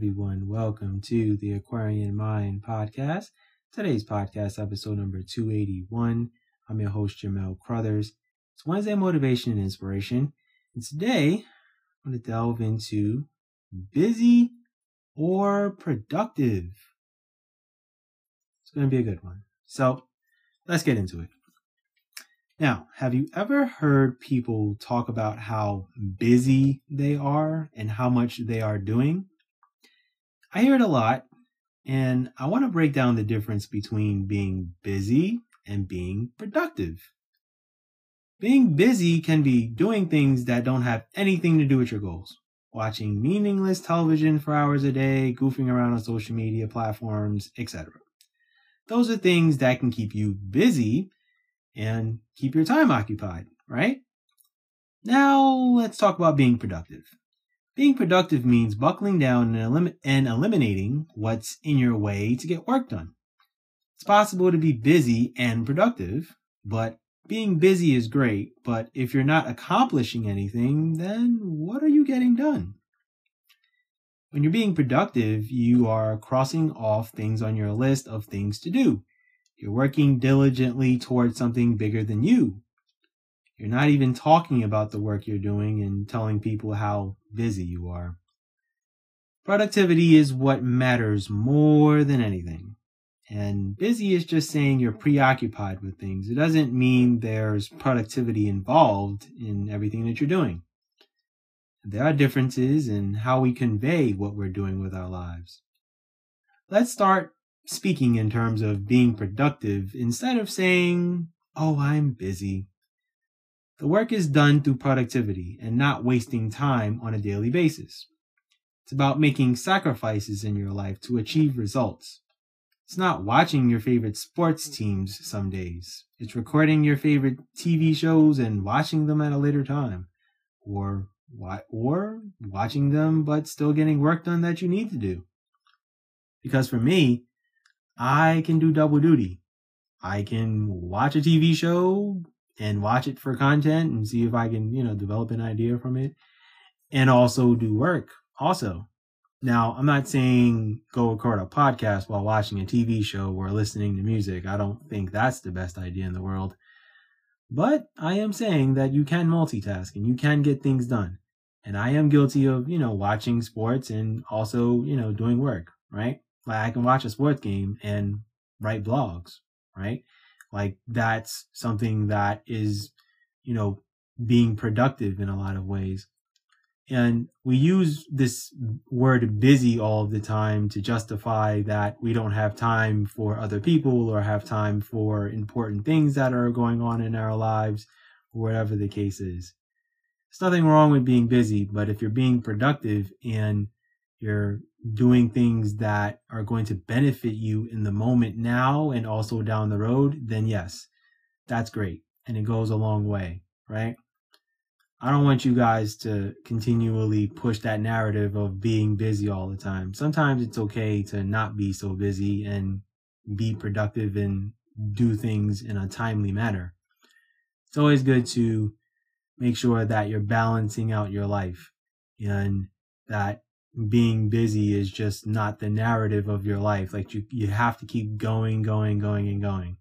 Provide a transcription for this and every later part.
everyone. Welcome to the Aquarian Mind podcast. Today's podcast, episode number 281. I'm your host, Jamell Crouthers. It's Wednesday Motivation and Inspiration. And today, I'm going to delve into busy or productive. It's going to be a good one. So, let's get into it. Now, have you ever heard people talk about how busy they are and how much they are doing? I hear it a lot, and I want to break down the difference between being busy and being productive. Being busy can be doing things that don't have anything to do with your goals. Watching meaningless television for hours a day, goofing around on social media platforms, etc. Those are things that can keep you busy and keep your time occupied, right? Now, let's talk about being productive. Being productive means buckling down and, elim- and, eliminating what's in your way to get work done. It's possible to be busy and productive, but being busy is great, but if you're not accomplishing anything, then what are you getting done? When you're being productive, you are crossing off things on your list of things to do. You're working diligently towards something bigger than you. You're not even talking about the work you're doing and telling people how busy you are. Productivity is what matters more than anything. And busy is just saying you're preoccupied with things. It doesn't mean there's productivity involved in everything that you're doing. There are differences in how we convey what we're doing with our lives. Let's start speaking in terms of being productive instead of saying, Oh, I'm busy. The work is done through productivity and not wasting time on a daily basis. It's about making sacrifices in your life to achieve results. It's not watching your favorite sports teams some days. It's recording your favorite TV shows and watching them at a later time. Or, or watching them but still getting work done that you need to do. Because for me, I can do double duty. I can watch a TV show and watch it for content and see if I can, you know, develop an idea from it and also do work also. Now, I'm not saying go record a podcast while watching a TV show or listening to music. I don't think that's the best idea in the world. But I am saying that you can multitask and you can get things done. And I am guilty of, you know, watching sports and also, you know, doing work, right? Like I can watch a sports game and write blogs, right? Like that's something that is, you know, being productive in a lot of ways. And we use this word busy all the time to justify that we don't have time for other people or have time for important things that are going on in our lives, whatever the case is. There's nothing wrong with being busy, but if you're being productive and you're doing things that are going to benefit you in the moment now and also down the road, then yes, that's great. And it goes a long way, right? I don't want you guys to continually push that narrative of being busy all the time. Sometimes it's okay to not be so busy and be productive and do things in a timely manner. It's always good to make sure that you're balancing out your life and that being busy is just not the narrative of your life. Like you, you have to keep going, going, going, and going.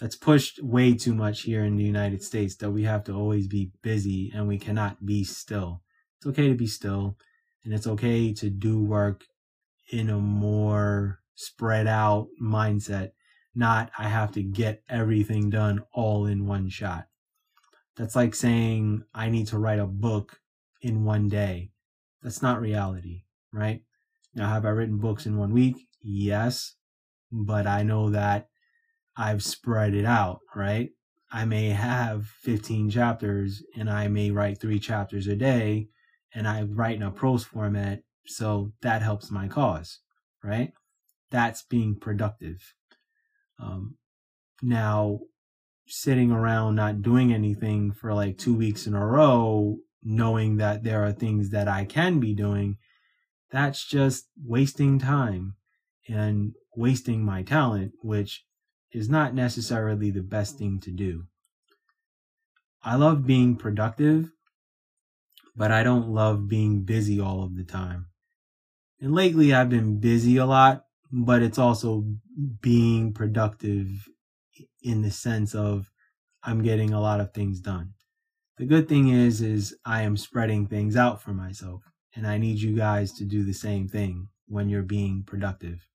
That's pushed way too much here in the United States that we have to always be busy and we cannot be still. It's okay to be still and it's okay to do work in a more spread out mindset. Not, I have to get everything done all in one shot. That's like saying, I need to write a book in one day that's not reality, right? Now, have I written books in one week? Yes, but I know that I've spread it out, right? I may have 15 chapters and I may write three chapters a day and I write in a prose format. So that helps my cause, right? That's being productive. Um, now, sitting around not doing anything for like two weeks in a row knowing that there are things that I can be doing, that's just wasting time and wasting my talent, which is not necessarily the best thing to do. I love being productive, but I don't love being busy all of the time. And lately I've been busy a lot, but it's also being productive in the sense of I'm getting a lot of things done. The good thing is is I am spreading things out for myself and I need you guys to do the same thing when you're being productive.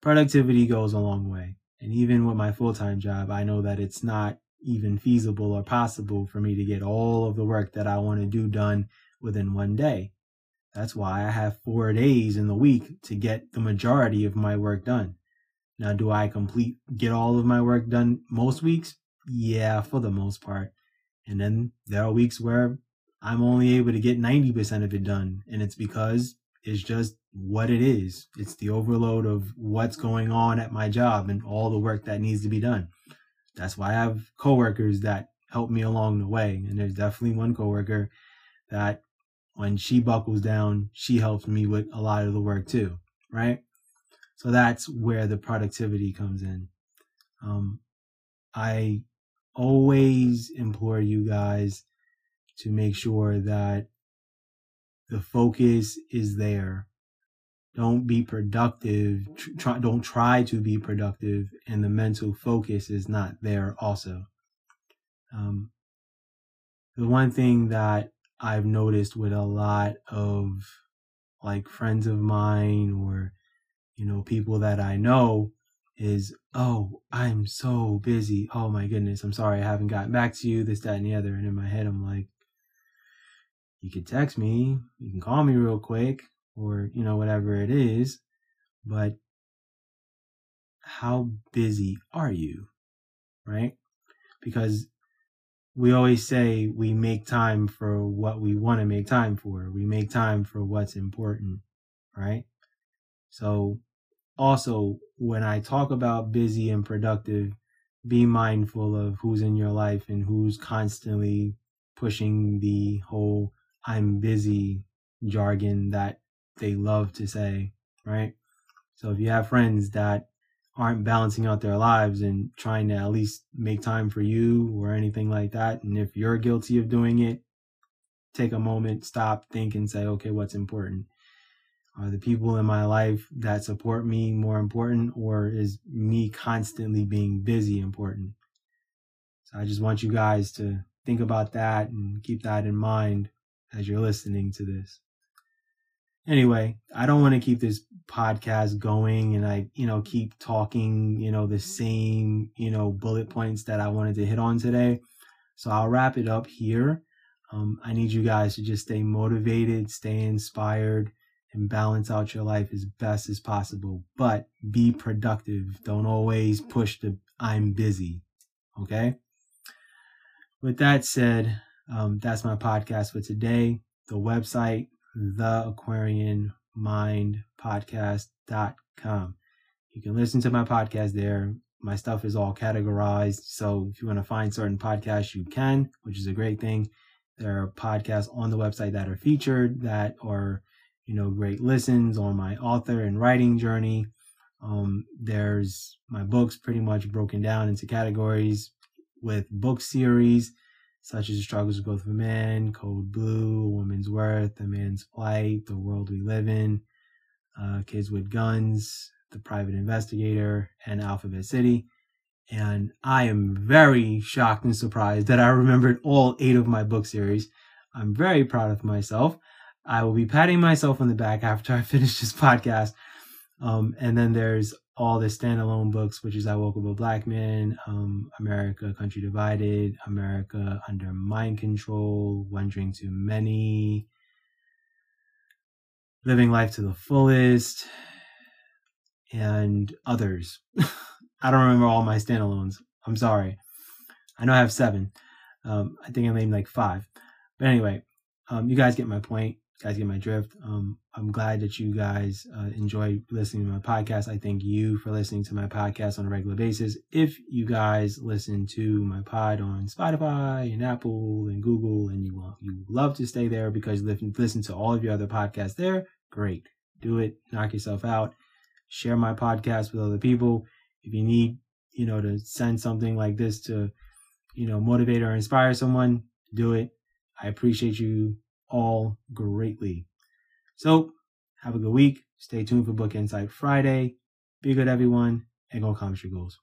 Productivity goes a long way. And even with my full-time job, I know that it's not even feasible or possible for me to get all of the work that I want to do done within one day. That's why I have four days in the week to get the majority of my work done. Now, do I complete, get all of my work done most weeks? Yeah, for the most part. And then there are weeks where I'm only able to get 90% of it done. And it's because it's just what it is. It's the overload of what's going on at my job and all the work that needs to be done. That's why I have coworkers that help me along the way. And there's definitely one coworker that when she buckles down, she helps me with a lot of the work too. Right. So that's where the productivity comes in. Um, I always implore you guys to make sure that the focus is there. Don't be productive. Try, don't try to be productive, and the mental focus is not there. Also, um, the one thing that I've noticed with a lot of like friends of mine or you know people that I know is, oh, I'm so busy. Oh my goodness, I'm sorry I haven't gotten back to you, this, that, and the other. And in my head, I'm like, you can text me, you can call me real quick, or, you know, whatever it is. But how busy are you? Right? Because we always say we make time for what we want to make time for. We make time for what's important, right? So also when I talk about busy and productive, be mindful of who's in your life and who's constantly pushing the whole I'm busy jargon that they love to say, right? So if you have friends that aren't balancing out their lives and trying to at least make time for you or anything like that, and if you're guilty of doing it, take a moment, stop, think, and say, okay, what's important? Are the people in my life that support me more important, or is me constantly being busy important? So I just want you guys to think about that and keep that in mind as you're listening to this. Anyway, I don't want to keep this podcast going and I, you know, keep talking, you know, the same, you know, bullet points that I wanted to hit on today. So I'll wrap it up here. Um, I need you guys to just stay motivated, stay inspired, and balance out your life as best as possible. But be productive. Don't always push the I'm busy. Okay? With that said, um, that's my podcast for today. The website, theaquarianmindpodcast.com. You can listen to my podcast there. My stuff is all categorized. So if you want to find certain podcasts, you can, which is a great thing. There are podcasts on the website that are featured that are you know, great listens on my author and writing journey. Um, there's my books pretty much broken down into categories with book series such as Struggles of Growth of a Man, Code Blue, Woman's Worth, A Man's Plight, The World We Live In, uh, Kids with Guns, The Private Investigator, and Alphabet City. And I am very shocked and surprised that I remembered all eight of my book series. I'm very proud of myself. I will be patting myself on the back after I finish this podcast. Um, and then there's all the standalone books, which is I Woke Up a Black Man, um, America, Country Divided, America Under Mind Control, One Drink Too Many, Living Life to the Fullest, and others. I don't remember all my standalones. I'm sorry. I know I have seven. Um, I think I named like five. But anyway, um, you guys get my point guys get my drift. Um, I'm glad that you guys uh, enjoy listening to my podcast. I thank you for listening to my podcast on a regular basis. If you guys listen to my pod on Spotify and Apple and Google, and you want you love to stay there because you listen, to all of your other podcasts there, great. Do it. Knock yourself out. Share my podcast with other people. If you need, you know, to send something like this to, you know, motivate or inspire someone, do it. I appreciate you all greatly. So Have a good week. Stay tuned for Book Insight Friday. Be good, everyone, and go accomplish your goals.